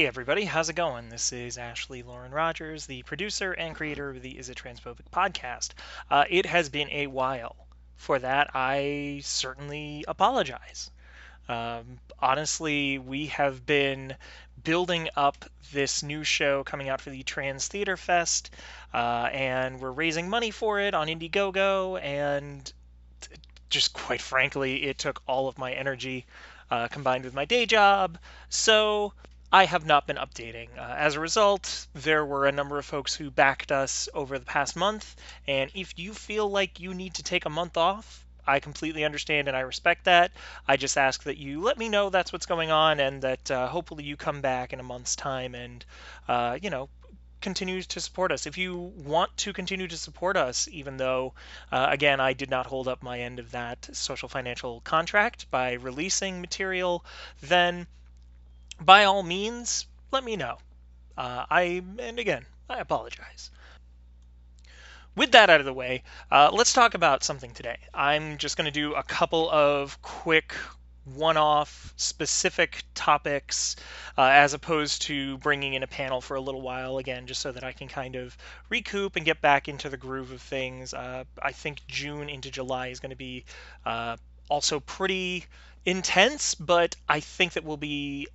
Hey everybody, how's it going? This is Ashley Lauren Rogers, the producer and creator of the Is It Transphobic podcast. Uh, it has been a while. For that, I certainly apologize. Um, honestly, we have been building up this new show coming out for the Trans Theater Fest, uh, and we're raising money for it on Indiegogo, and just quite frankly, it took all of my energy uh, combined with my day job. So I have not been updating. Uh, as a result, there were a number of folks who backed us over the past month, and if you feel like you need to take a month off, I completely understand and I respect that. I just ask that you let me know that's what's going on and that uh, hopefully you come back in a month's time and, uh, you know, continue to support us. If you want to continue to support us, even though, uh, again, I did not hold up my end of that social financial contract by releasing material, then by all means, let me know. Uh, I and again, I apologize. With that out of the way, uh, let's talk about something today. I'm just going to do a couple of quick one-off specific topics uh, as opposed to bringing in a panel for a little while again just so that i can kind of recoup and get back into the groove of things uh, i think june into july is going to be uh, also pretty intense but i think that we'll be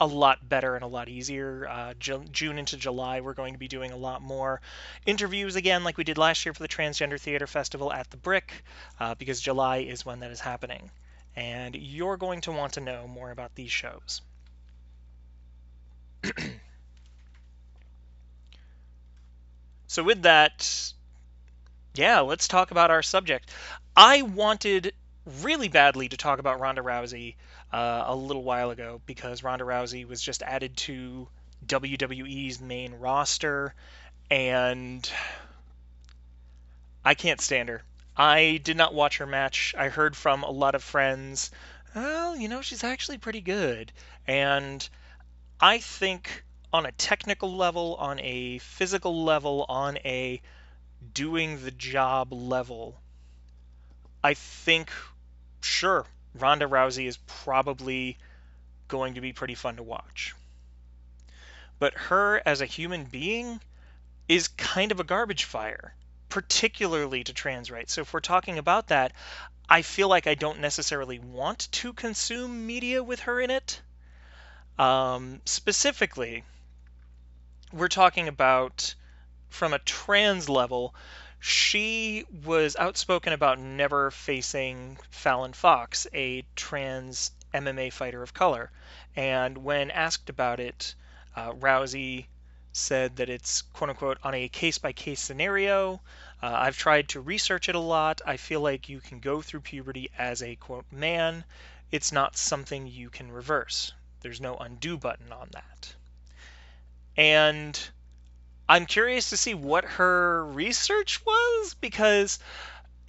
a lot better and a lot easier. Uh, June into July, we're going to be doing a lot more interviews again, like we did last year for the Transgender Theater Festival at the Brick, uh, because July is when that is happening. And you're going to want to know more about these shows. so, with that, yeah, let's talk about our subject. I wanted really badly to talk about Ronda Rousey uh, a little while ago because Ronda Rousey was just added to WWE's main roster, and I can't stand her. I did not watch her match. I heard from a lot of friends, well, you know, she's actually pretty good. And I think on a technical level, on a physical level, on a doing the job level, I think, sure, Ronda Rousey is probably going to be pretty fun to watch. But her as a human being is kind of a garbage fire, particularly to trans rights. So if we're talking about that, I feel like I don't necessarily want to consume media with her in it. Um, specifically, we're talking about from a trans level, she was outspoken about never facing Fallon Fox, a trans MMA fighter of color. And when asked about it, uh, Rousey said that it's quote unquote on a case by case scenario. Uh, I've tried to research it a lot. I feel like you can go through puberty as a quote man. It's not something you can reverse. There's no undo button on that. And I'm curious to see what her research was because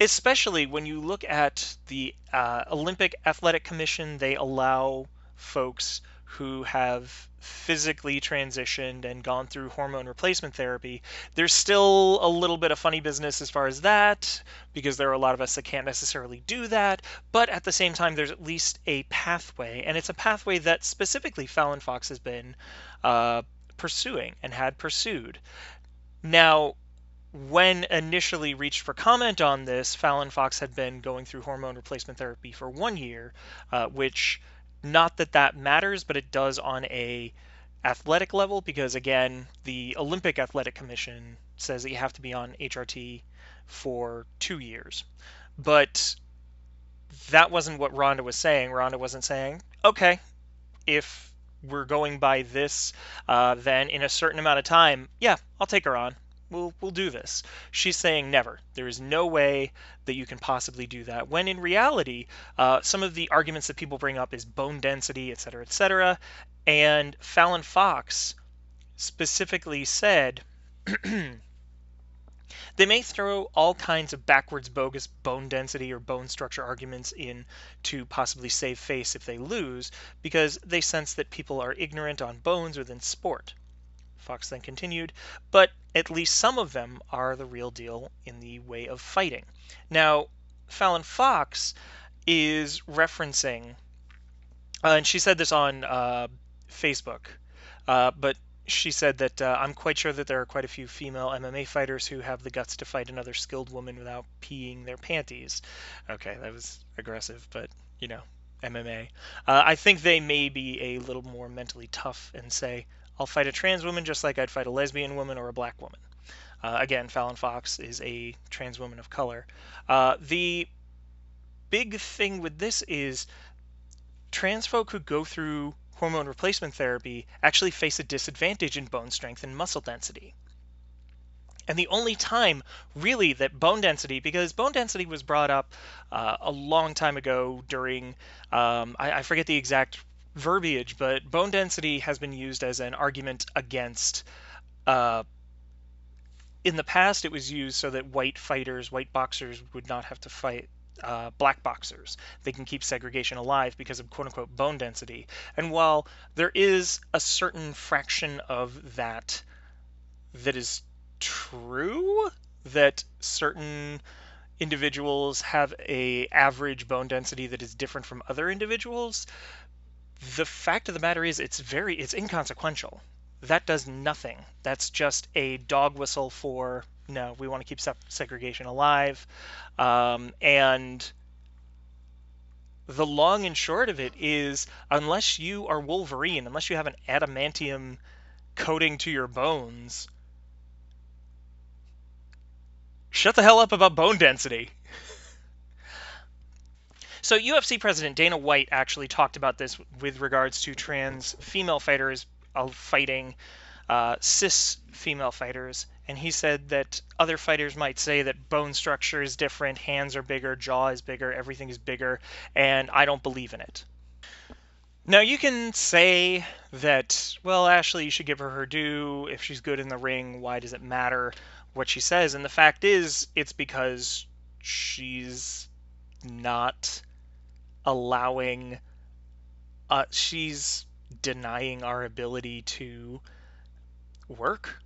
especially when you look at the uh, Olympic Athletic Commission, they allow folks who have physically transitioned and gone through hormone replacement therapy. There's still a little bit of funny business as far as that because there are a lot of us that can't necessarily do that, but at the same time, there's at least a pathway, and it's a pathway that specifically Fallon Fox has been uh, pursuing and had pursued. Now, when initially reached for comment on this, Fallon Fox had been going through hormone replacement therapy for one year, uh, which not that that matters, but it does on a athletic level because again, the Olympic Athletic Commission says that you have to be on HRT for two years, but that wasn't what Ronda was saying. Ronda wasn't saying, okay, if we're going by this, uh, then in a certain amount of time, yeah, I'll take her on. we'll we'll do this. She's saying never. There is no way that you can possibly do that. When in reality, uh, some of the arguments that people bring up is bone density, et cetera, et cetera. And Fallon Fox specifically said they may throw all kinds of backwards bogus bone density or bone structure arguments in to possibly save face if they lose because they sense that people are ignorant on bones within sport. Fox then continued, but at least some of them are the real deal in the way of fighting. Now, Fallon Fox is referencing, uh, and she said this on uh, Facebook, uh, but she said that uh, I'm quite sure that there are quite a few female MMA fighters who have the guts to fight another skilled woman without peeing their panties. Okay, that was aggressive, but you know, MMA. Uh, I think they may be a little more mentally tough and say, I'll fight a trans woman just like I'd fight a lesbian woman or a black woman. Uh, again, Fallon Fox is a trans woman of color. Uh, the big thing with this is trans folk who go through hormone replacement therapy actually face a disadvantage in bone strength and muscle density. And the only time, really, that bone density, because bone density was brought up uh, a long time ago during, um, I, I, forget the exact verbiage, but bone density has been used as an argument against. Uh, in the past, it was used so that white fighters, white boxers, would not have to fight uh, black boxers. They can keep segregation alive because of quote unquote bone density. And while there is a certain fraction of that that is true, that certain individuals have a average bone density that is different from other individuals, the fact of the matter is it's very it's inconsequential that does nothing that's just a dog whistle for no we want to keep segregation alive. Um, and the long and short of it is unless you are wolverine unless you have an adamantium coating to your bones shut the hell up about bone density. So UFC president Dana White actually talked about this with regards to trans female fighters uh, fighting uh, cis female fighters, and he said that other fighters might say that bone structure is different, hands are bigger, jaw is bigger, everything is bigger, and I don't believe in it. Now you can say that, well, Ashley, you should give her her due. If she's good in the ring, why does it matter what she says? And the fact is, it's because she's not allowing uh, she's denying our ability to work.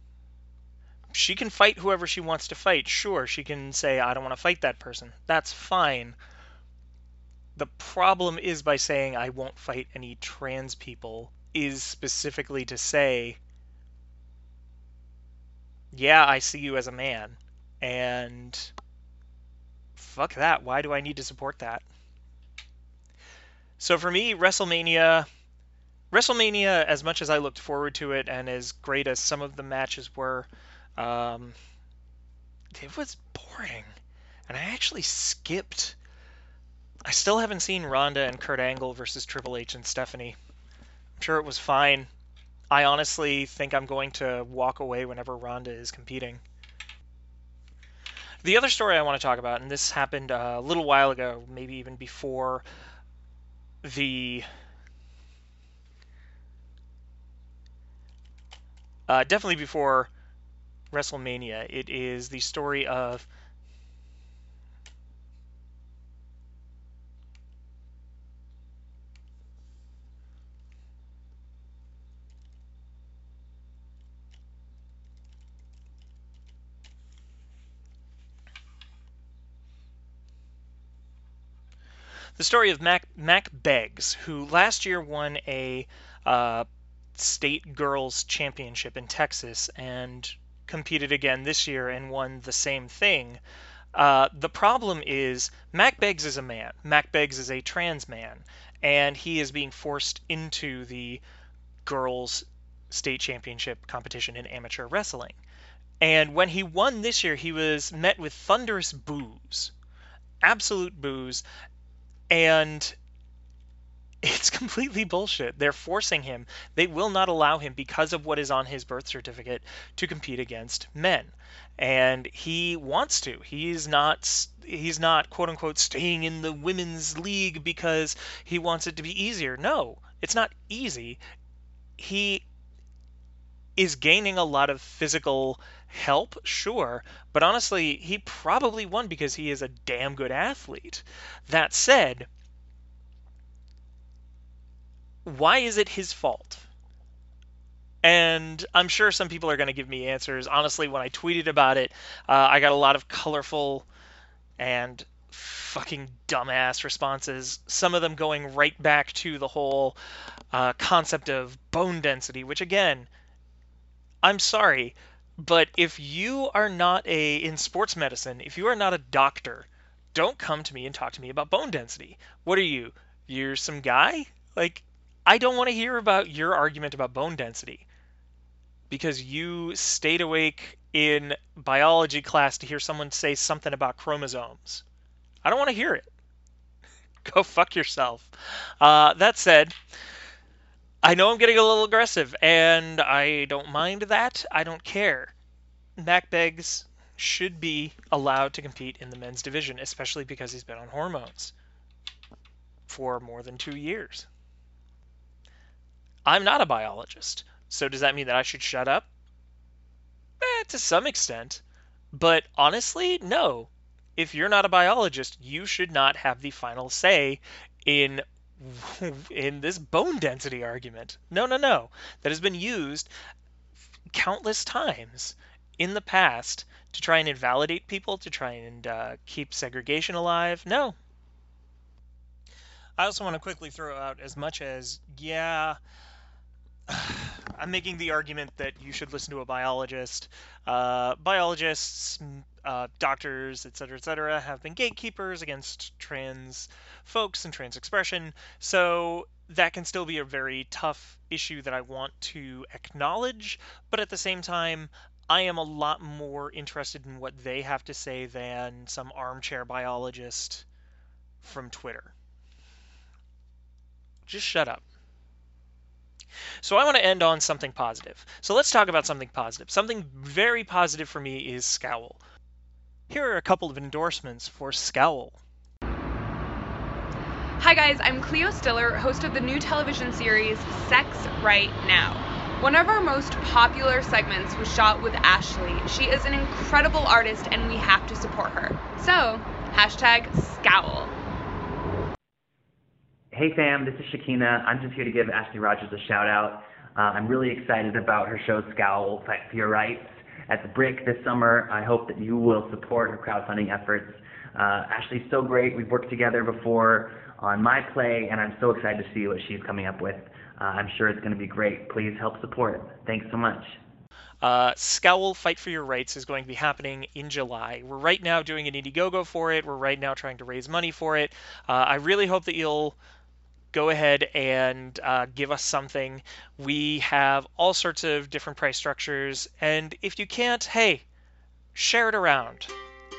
She can fight whoever she wants to fight. Sure, she can say, I don't want to fight that person. That's fine. The problem is by saying, I won't fight any trans people, is specifically to say, yeah, I see you as a man. And fuck that. Why do I need to support that? So for me, WrestleMania, WrestleMania, as much as I looked forward to it, and as great as some of the matches were, um, it was boring, and I actually skipped. I still haven't seen Ronda and Kurt Angle versus Triple H and Stephanie. I'm sure it was fine. I honestly think I'm going to walk away whenever Ronda is competing. The other story I want to talk about, and this happened a little while ago, maybe even before the uh, definitely before WrestleMania. It is the story of the story of Mac, Mack Beggs, who last year won a uh, state girls championship in Texas and competed again this year and won the same thing. Uh, the problem is Mack Beggs is a man. Mack Beggs is a trans man, and he is being forced into the girls state championship competition in amateur wrestling. And when he won this year, he was met with thunderous boos, absolute boos, and It's completely bullshit. They're forcing him. They will not allow him because of what is on his birth certificate to compete against men. And he wants to. He's not he's not quote unquote staying in the women's league because he wants it to be easier. No, it's not easy. He is gaining a lot of physical help, sure, but honestly, he probably won because he is a damn good athlete. That said, why is it his fault? And I'm sure some people are going to give me answers. Honestly, when I tweeted about it, uh, I got a lot of colorful and fucking dumbass responses. Some of them going right back to the whole uh, concept of bone density, which again, I'm sorry, but if you are not a in sports medicine, if you are not a doctor, don't come to me and talk to me about bone density. What are you? You're some guy? Like I don't want to hear about your argument about bone density because you stayed awake in biology class to hear someone say something about chromosomes. I don't want to hear it. Go fuck yourself. Uh, that said, I know I'm getting a little aggressive, and I don't mind that. I don't care. Mack Beggs should be allowed to compete in the men's division, especially because he's been on hormones for more than two years. I'm not a biologist, so does that mean that I should shut up? Eh, to some extent. But honestly, no. If you're not a biologist, you should not have the final say in in this bone density argument. No, no, no. That has been used countless times in the past to try and invalidate people, to try and uh, keep segregation alive. No. I also want to quickly throw out as much as, yeah, I'm making the argument that you should listen to a biologist. Uh, biologists, uh, doctors, etc., etc., have been gatekeepers against trans folks and trans expression, so that can still be a very tough issue that I want to acknowledge, but at the same time, I am a lot more interested in what they have to say than some armchair biologist from Twitter. Just shut up. So I want to end on something positive. So let's talk about something positive. Something very positive for me is Scowl. Here are a couple of endorsements for Scowl. Hi guys, I'm Cleo Stiller, host of the new television series Sex Right Now. One of our most popular segments was shot with Ashley. She is an incredible artist and we have to support her. So, hashtag scowl. Hey fam, this is Shakina. I'm just here to give Ashley Rogers a shout out. Uh, I'm really excited about her show Scowl, Fight for Your Rights at the Brick this summer. I hope that you will support her crowdfunding efforts. Uh, Ashley's so great. We've worked together before on my play, and I'm so excited to see what she's coming up with. Uh, I'm sure it's going to be great. Please help support. Thanks so much. Uh, Scowl Fight for Your Rights is going to be happening in July. We're right now doing an Indiegogo for it. We're right now trying to raise money for it. Uh, I really hope that you'll go ahead and uh, give us something. We have all sorts of different price structures, and if you can't, hey, share it around.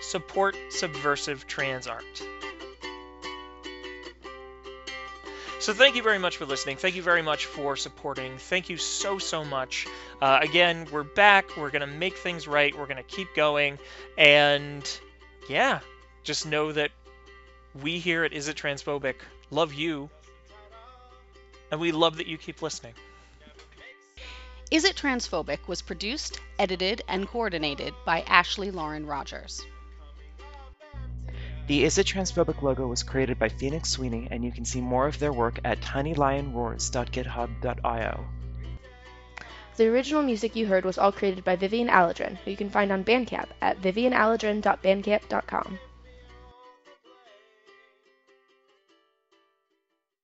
Support subversive trans art. So thank you very much for listening. Thank you very much for supporting. Thank you so so much. Uh, again, we're back. We're gonna make things right. We're gonna keep going, and yeah, just know that we here at Is It Transphobic love you and we love that you keep listening. Is It Transphobic was produced, edited, and coordinated by Ashley Lauren Rogers. The Is It Transphobic logo was created by Phoenix Sweeney, and you can see more of their work at tinylionroars.github.io. The original music you heard was all created by Vivian Aladrin, who you can find on Bandcamp at vivianaladrin.bandcamp.com.